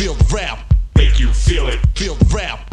Feel the rap. Make you feel it. Feel the rap.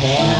Something